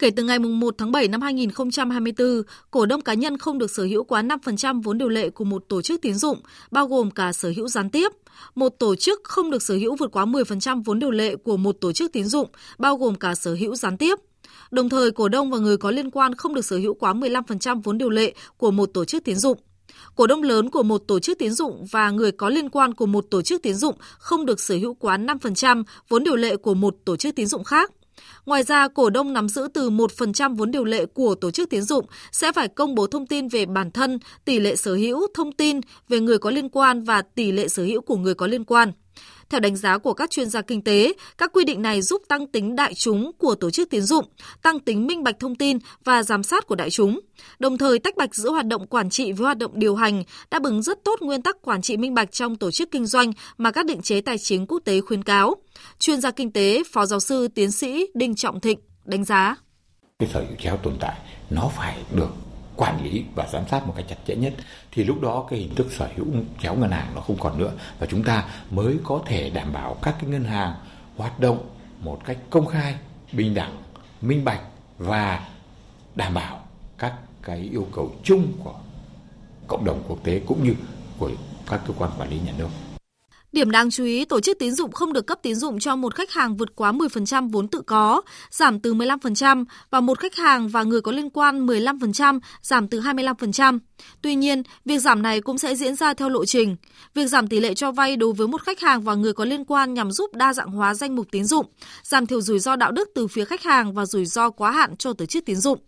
Kể từ ngày 1 tháng 7 năm 2024, cổ đông cá nhân không được sở hữu quá 5% vốn điều lệ của một tổ chức tín dụng, bao gồm cả sở hữu gián tiếp. Một tổ chức không được sở hữu vượt quá 10% vốn điều lệ của một tổ chức tín dụng, bao gồm cả sở hữu gián tiếp. Đồng thời, cổ đông và người có liên quan không được sở hữu quá 15% vốn điều lệ của một tổ chức tín dụng. Cổ đông lớn của một tổ chức tín dụng và người có liên quan của một tổ chức tín dụng không được sở hữu quá 5% vốn điều lệ của một tổ chức tín dụng khác. Ngoài ra, cổ đông nắm giữ từ 1% vốn điều lệ của tổ chức tiến dụng sẽ phải công bố thông tin về bản thân, tỷ lệ sở hữu, thông tin về người có liên quan và tỷ lệ sở hữu của người có liên quan. Theo đánh giá của các chuyên gia kinh tế, các quy định này giúp tăng tính đại chúng của tổ chức tiến dụng, tăng tính minh bạch thông tin và giám sát của đại chúng, đồng thời tách bạch giữa hoạt động quản trị với hoạt động điều hành, đáp ứng rất tốt nguyên tắc quản trị minh bạch trong tổ chức kinh doanh mà các định chế tài chính quốc tế khuyến cáo. Chuyên gia kinh tế, Phó giáo sư tiến sĩ Đinh Trọng Thịnh đánh giá. Cái sở hữu chéo tồn tại nó phải được quản lý và giám sát một cách chặt chẽ nhất, thì lúc đó cái hình thức sở hữu chéo ngân hàng nó không còn nữa. Và chúng ta mới có thể đảm bảo các cái ngân hàng hoạt động một cách công khai, bình đẳng, minh bạch và đảm bảo các cái yêu cầu chung của cộng đồng quốc tế cũng như của các cơ quan quản lý nhà nước. Điểm đáng chú ý, tổ chức tín dụng không được cấp tín dụng cho một khách hàng vượt quá 10% vốn tự có, giảm từ 15% và một khách hàng và người có liên quan 15%, giảm từ 25%. Tuy nhiên, việc giảm này cũng sẽ diễn ra theo lộ trình. Việc giảm tỷ lệ cho vay đối với một khách hàng và người có liên quan nhằm giúp đa dạng hóa danh mục tín dụng, giảm thiểu rủi ro đạo đức từ phía khách hàng và rủi ro quá hạn cho tổ chức tín dụng.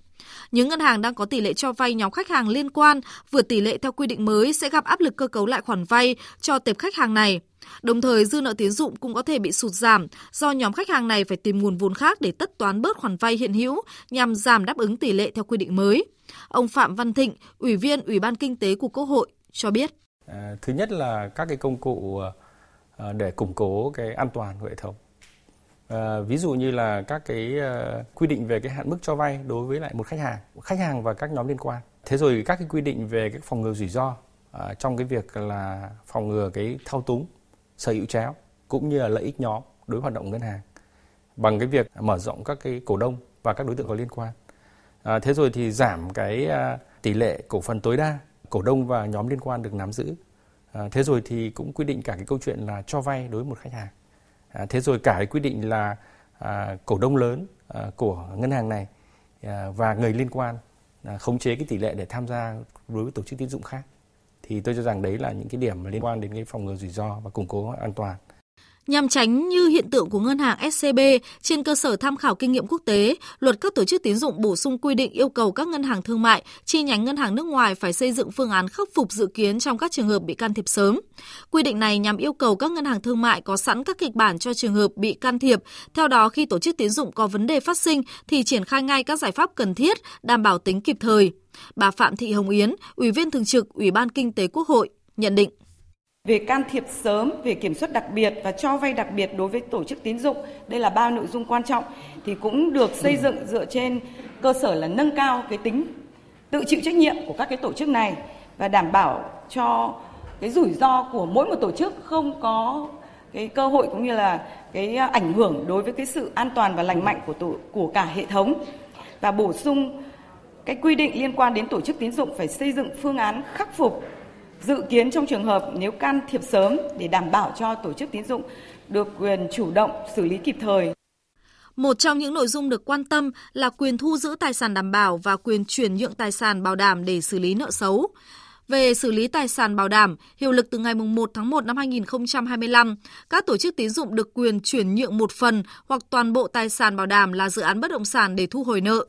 Những ngân hàng đang có tỷ lệ cho vay nhóm khách hàng liên quan vượt tỷ lệ theo quy định mới sẽ gặp áp lực cơ cấu lại khoản vay cho tệp khách hàng này. Đồng thời, dư nợ tín dụng cũng có thể bị sụt giảm do nhóm khách hàng này phải tìm nguồn vốn khác để tất toán bớt khoản vay hiện hữu nhằm giảm đáp ứng tỷ lệ theo quy định mới. Ông Phạm Văn Thịnh, Ủy viên Ủy ban Kinh tế của Quốc hội cho biết. À, thứ nhất là các cái công cụ ờ, để củng cố cái an toàn của hệ thống. À, ví dụ như là các cái uh, quy định về cái hạn mức cho vay đối với lại một khách hàng, khách hàng và các nhóm liên quan. Thế rồi các cái quy định về cái phòng ngừa rủi ro uh, trong cái việc là phòng ngừa cái thao túng sở hữu chéo cũng như là lợi ích nhóm đối với hoạt động ngân hàng bằng cái việc mở rộng các cái cổ đông và các đối tượng có liên quan. À, thế rồi thì giảm cái tỷ lệ cổ phần tối đa cổ đông và nhóm liên quan được nắm giữ. À, thế rồi thì cũng quy định cả cái câu chuyện là cho vay đối với một khách hàng. À, thế rồi cả cái quy định là à, cổ đông lớn à, của ngân hàng này à, và người liên quan à, khống chế cái tỷ lệ để tham gia đối với tổ chức tín dụng khác. Thì tôi cho rằng đấy là những cái điểm liên quan đến cái phòng ngừa rủi ro và củng cố an toàn nhằm tránh như hiện tượng của ngân hàng SCB trên cơ sở tham khảo kinh nghiệm quốc tế, luật các tổ chức tín dụng bổ sung quy định yêu cầu các ngân hàng thương mại, chi nhánh ngân hàng nước ngoài phải xây dựng phương án khắc phục dự kiến trong các trường hợp bị can thiệp sớm. Quy định này nhằm yêu cầu các ngân hàng thương mại có sẵn các kịch bản cho trường hợp bị can thiệp, theo đó khi tổ chức tín dụng có vấn đề phát sinh thì triển khai ngay các giải pháp cần thiết, đảm bảo tính kịp thời. Bà Phạm Thị Hồng Yến, Ủy viên Thường trực Ủy ban Kinh tế Quốc hội, nhận định về can thiệp sớm, về kiểm soát đặc biệt và cho vay đặc biệt đối với tổ chức tín dụng, đây là ba nội dung quan trọng thì cũng được xây dựng dựa trên cơ sở là nâng cao cái tính tự chịu trách nhiệm của các cái tổ chức này và đảm bảo cho cái rủi ro của mỗi một tổ chức không có cái cơ hội cũng như là cái ảnh hưởng đối với cái sự an toàn và lành mạnh của tổ, của cả hệ thống. Và bổ sung cái quy định liên quan đến tổ chức tín dụng phải xây dựng phương án khắc phục dự kiến trong trường hợp nếu can thiệp sớm để đảm bảo cho tổ chức tín dụng được quyền chủ động xử lý kịp thời. Một trong những nội dung được quan tâm là quyền thu giữ tài sản đảm bảo và quyền chuyển nhượng tài sản bảo đảm để xử lý nợ xấu. Về xử lý tài sản bảo đảm, hiệu lực từ ngày 1 tháng 1 năm 2025, các tổ chức tín dụng được quyền chuyển nhượng một phần hoặc toàn bộ tài sản bảo đảm là dự án bất động sản để thu hồi nợ.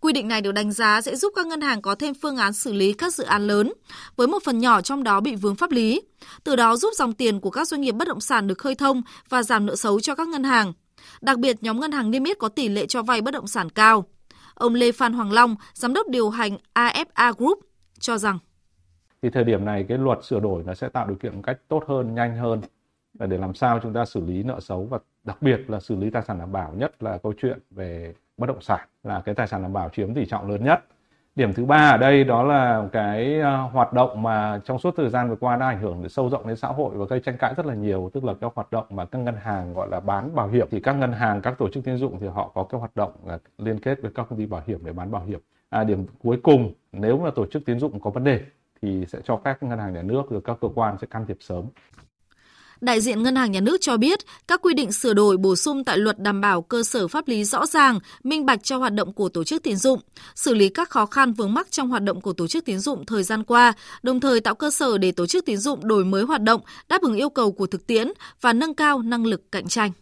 Quy định này được đánh giá sẽ giúp các ngân hàng có thêm phương án xử lý các dự án lớn, với một phần nhỏ trong đó bị vướng pháp lý. Từ đó giúp dòng tiền của các doanh nghiệp bất động sản được khơi thông và giảm nợ xấu cho các ngân hàng. Đặc biệt, nhóm ngân hàng niêm yết có tỷ lệ cho vay bất động sản cao. Ông Lê Phan Hoàng Long, giám đốc điều hành AFA Group, cho rằng thì thời điểm này cái luật sửa đổi nó sẽ tạo điều kiện một cách tốt hơn, nhanh hơn để làm sao chúng ta xử lý nợ xấu và đặc biệt là xử lý tài sản đảm bảo nhất là câu chuyện về bất động sản là cái tài sản đảm bảo chiếm tỷ trọng lớn nhất Điểm thứ ba ở đây đó là cái ờ, hoạt động mà trong suốt thời gian vừa qua đã ảnh hưởng sâu rộng đến xã hội và gây tranh cãi rất là nhiều, tức là cái hoạt động mà các ngân hàng gọi là bán bảo hiểm thì các ngân hàng, các tổ chức tín dụng thì họ có cái hoạt động ờ, liên kết với các công ty bảo hiểm để bán bảo hiểm. À, điểm cuối cùng nếu mà tổ chức tín dụng có vấn đề thì sẽ cho phép ngân hàng nhà nước rồi các cơ quan sẽ can thiệp sớm. Đại diện Ngân hàng Nhà nước cho biết, các quy định sửa đổi bổ sung tại luật đảm bảo cơ sở pháp lý rõ ràng, minh bạch cho hoạt động của tổ chức tín dụng, xử lý các khó khăn vướng mắc trong hoạt động của tổ chức tín dụng thời gian qua, đồng thời tạo cơ sở để tổ chức tín dụng đổi mới hoạt động, đáp ứng yêu cầu của thực tiễn và nâng cao năng lực cạnh tranh.